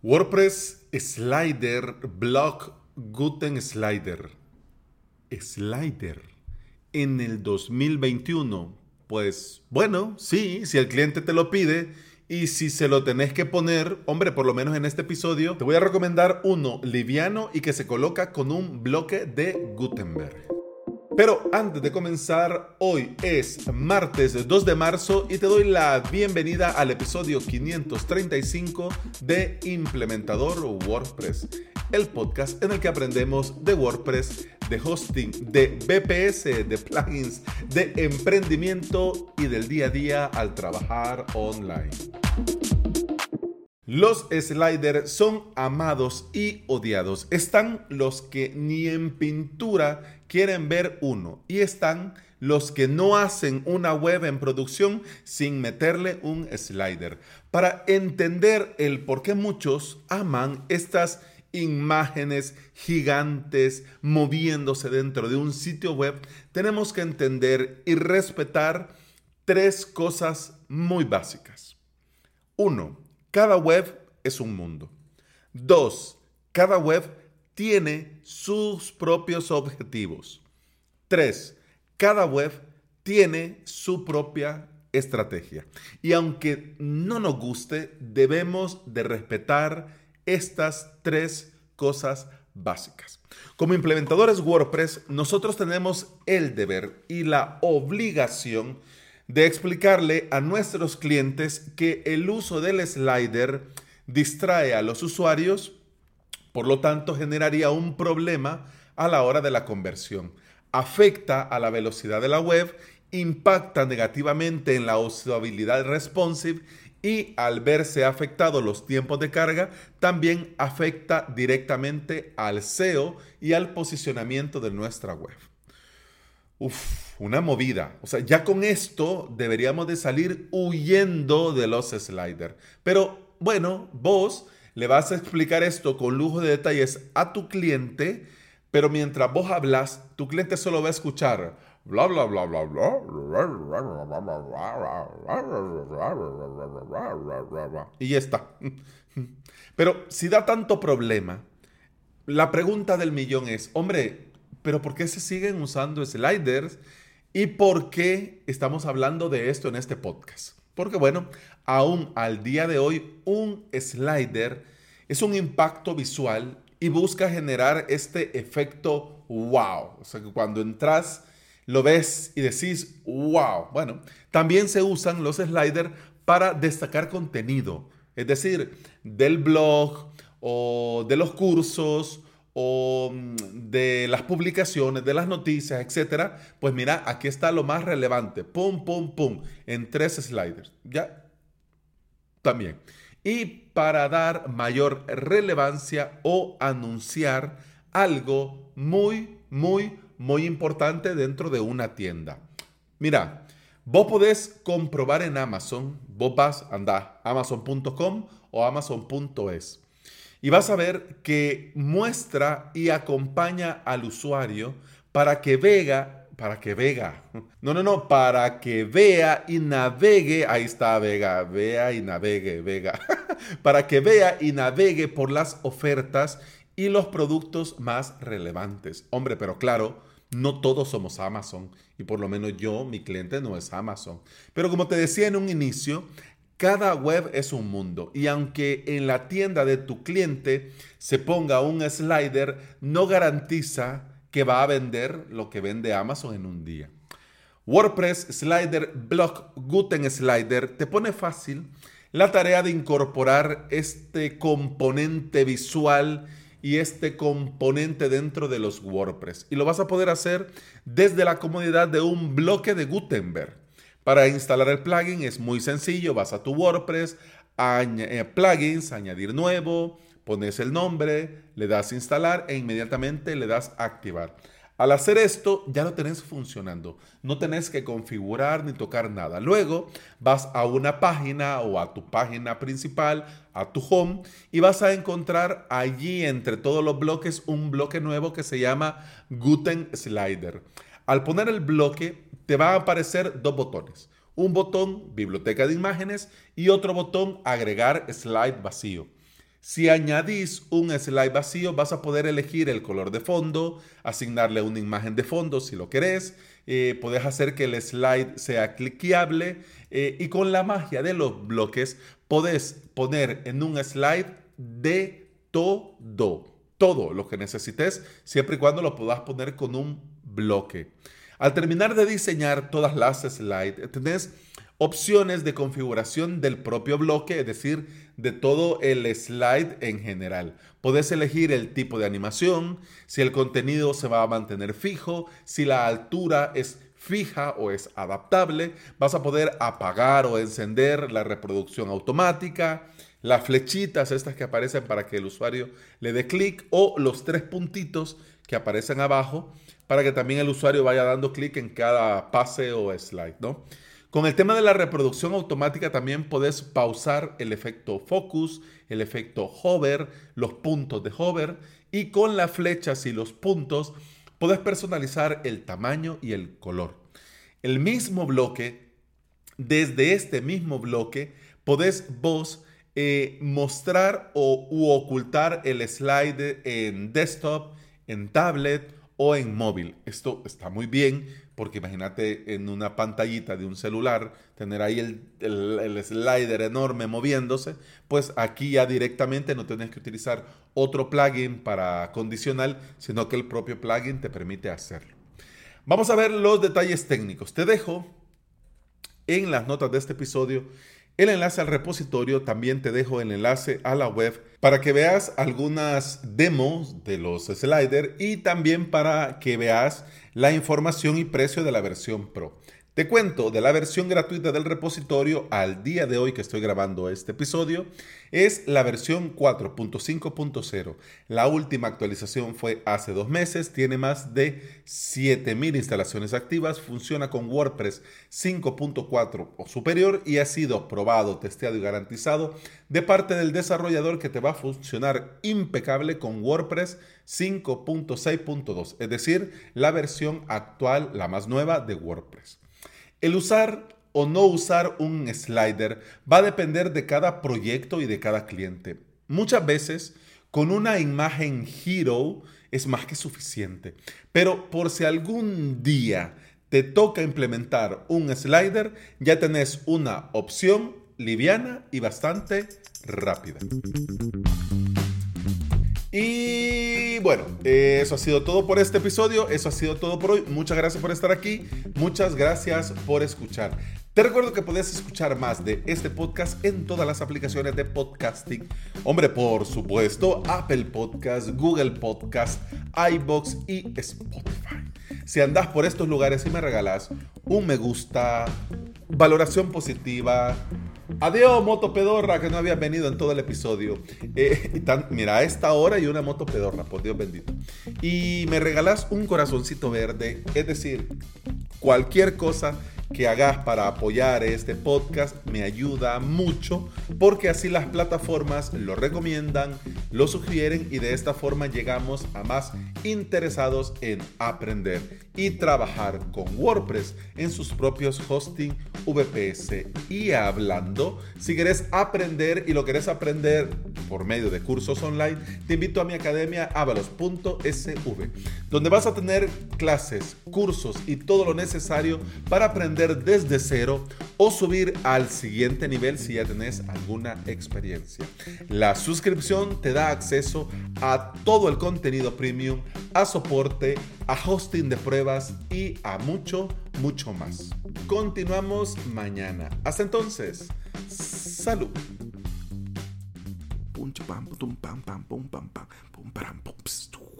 WordPress Slider Block Guten Slider. Slider en el 2021. Pues bueno, sí, si el cliente te lo pide y si se lo tenés que poner, hombre, por lo menos en este episodio, te voy a recomendar uno liviano y que se coloca con un bloque de Gutenberg. Pero antes de comenzar, hoy es martes 2 de marzo y te doy la bienvenida al episodio 535 de Implementador WordPress, el podcast en el que aprendemos de WordPress, de hosting, de BPS, de plugins, de emprendimiento y del día a día al trabajar online. Los sliders son amados y odiados. Están los que ni en pintura quieren ver uno y están los que no hacen una web en producción sin meterle un slider. Para entender el por qué muchos aman estas imágenes gigantes moviéndose dentro de un sitio web, tenemos que entender y respetar tres cosas muy básicas. Uno, cada web es un mundo. Dos, cada web tiene sus propios objetivos. Tres, cada web tiene su propia estrategia. Y aunque no nos guste, debemos de respetar estas tres cosas básicas. Como implementadores WordPress, nosotros tenemos el deber y la obligación de explicarle a nuestros clientes que el uso del slider distrae a los usuarios, por lo tanto generaría un problema a la hora de la conversión. Afecta a la velocidad de la web, impacta negativamente en la usabilidad responsive y al verse afectados los tiempos de carga, también afecta directamente al SEO y al posicionamiento de nuestra web. Uf, una movida. O sea, ya con esto deberíamos de salir huyendo de los sliders. Pero bueno, vos le vas a explicar esto con lujo de detalles a tu cliente, pero mientras vos hablas, tu cliente solo va a escuchar bla bla bla bla bla y ya está. Pero si da tanto problema, la pregunta del millón es, hombre, pero ¿por qué se siguen usando sliders? ¿Y por qué estamos hablando de esto en este podcast? Porque bueno, aún al día de hoy un slider es un impacto visual y busca generar este efecto wow. O sea, que cuando entras lo ves y decís wow. Bueno, también se usan los sliders para destacar contenido, es decir, del blog o de los cursos o mm, de las publicaciones, de las noticias, etcétera, pues mira, aquí está lo más relevante. Pum, pum, pum, en tres sliders. ¿Ya? También. Y para dar mayor relevancia o anunciar algo muy, muy, muy importante dentro de una tienda. Mira, vos podés comprobar en Amazon, vos vas, anda, amazon.com o amazon.es y vas a ver que muestra y acompaña al usuario para que vega, para que vega, no, no, no, para que vea y navegue, ahí está Vega, vea y navegue, Vega, para que vea y navegue por las ofertas y los productos más relevantes. Hombre, pero claro, no todos somos Amazon y por lo menos yo, mi cliente no es Amazon. Pero como te decía en un inicio, cada web es un mundo y aunque en la tienda de tu cliente se ponga un slider, no garantiza que va a vender lo que vende Amazon en un día. WordPress Slider Block Guten Slider te pone fácil la tarea de incorporar este componente visual y este componente dentro de los WordPress. Y lo vas a poder hacer desde la comodidad de un bloque de Gutenberg. Para instalar el plugin es muy sencillo, vas a tu WordPress, eh, plugins, añadir nuevo, pones el nombre, le das instalar e inmediatamente le das activar. Al hacer esto ya lo tenés funcionando. No tenés que configurar ni tocar nada. Luego vas a una página o a tu página principal, a tu home, y vas a encontrar allí entre todos los bloques un bloque nuevo que se llama Guten Slider. Al poner el bloque te va a aparecer dos botones. Un botón biblioteca de imágenes y otro botón agregar slide vacío. Si añadís un slide vacío, vas a poder elegir el color de fondo, asignarle una imagen de fondo si lo querés, eh, podés hacer que el slide sea cliqueable eh, y con la magia de los bloques podés poner en un slide de todo, todo lo que necesites, siempre y cuando lo puedas poner con un bloque. Al terminar de diseñar todas las slides, tenés opciones de configuración del propio bloque, es decir, de todo el slide en general. Podés elegir el tipo de animación, si el contenido se va a mantener fijo, si la altura es fija o es adaptable. Vas a poder apagar o encender la reproducción automática, las flechitas estas que aparecen para que el usuario le dé clic o los tres puntitos que aparecen abajo para que también el usuario vaya dando clic en cada pase o slide, ¿no? Con el tema de la reproducción automática también puedes pausar el efecto focus, el efecto hover, los puntos de hover y con las flechas y los puntos puedes personalizar el tamaño y el color. El mismo bloque, desde este mismo bloque, podés vos eh, mostrar o ocultar el slide en desktop, en tablet o en móvil. Esto está muy bien porque imagínate en una pantallita de un celular tener ahí el, slider enorme moviéndose, pues aquí ya directamente no tienes que utilizar otro plugin para condicional, sino que el propio plugin te permite hacerlo. Vamos a ver los detalles técnicos. Te dejo en las notas de este episodio el enlace al repositorio, también te dejo el enlace a la web para que veas algunas demos de los sliders y también para que veas la información y precio de la versión Pro. Te cuento de la versión gratuita del repositorio al día de hoy que estoy grabando este episodio. Es la versión 4.5.0. La última actualización fue hace dos meses. Tiene más de 7000 instalaciones activas. Funciona con WordPress 5.4 o superior y ha sido probado, testeado y garantizado de parte del desarrollador que te va a funcionar impecable con WordPress 5.6.2. Es decir, la versión actual, la más nueva de WordPress. El usar o no usar un slider va a depender de cada proyecto y de cada cliente. Muchas veces con una imagen hero es más que suficiente. Pero por si algún día te toca implementar un slider, ya tenés una opción liviana y bastante rápida. Y bueno, eso ha sido todo por este episodio, eso ha sido todo por hoy. Muchas gracias por estar aquí, muchas gracias por escuchar. Te recuerdo que puedes escuchar más de este podcast en todas las aplicaciones de podcasting. Hombre, por supuesto, Apple Podcast, Google Podcast, iBox y Spotify. Si andas por estos lugares y me regalas un me gusta, valoración positiva, Adiós, moto pedorra, que no había venido en todo el episodio. Eh, mira, a esta hora y una moto pedorra, por Dios bendito. Y me regalas un corazoncito verde, es decir, cualquier cosa que hagas para apoyar este podcast me ayuda mucho porque así las plataformas lo recomiendan, lo sugieren y de esta forma llegamos a más interesados en aprender y trabajar con WordPress en sus propios hosting VPS. Y hablando, si quieres aprender y lo quieres aprender por medio de cursos online, te invito a mi academia avalos.sv, donde vas a tener clases, cursos y todo lo necesario para aprender desde cero o subir al siguiente nivel si ya tenés alguna experiencia. La suscripción te da acceso a todo el contenido premium, a soporte, a hosting de pruebas y a mucho, mucho más. Continuamos mañana. Hasta entonces, salud. pum pam pum pam pam pum pam pam pum pam pum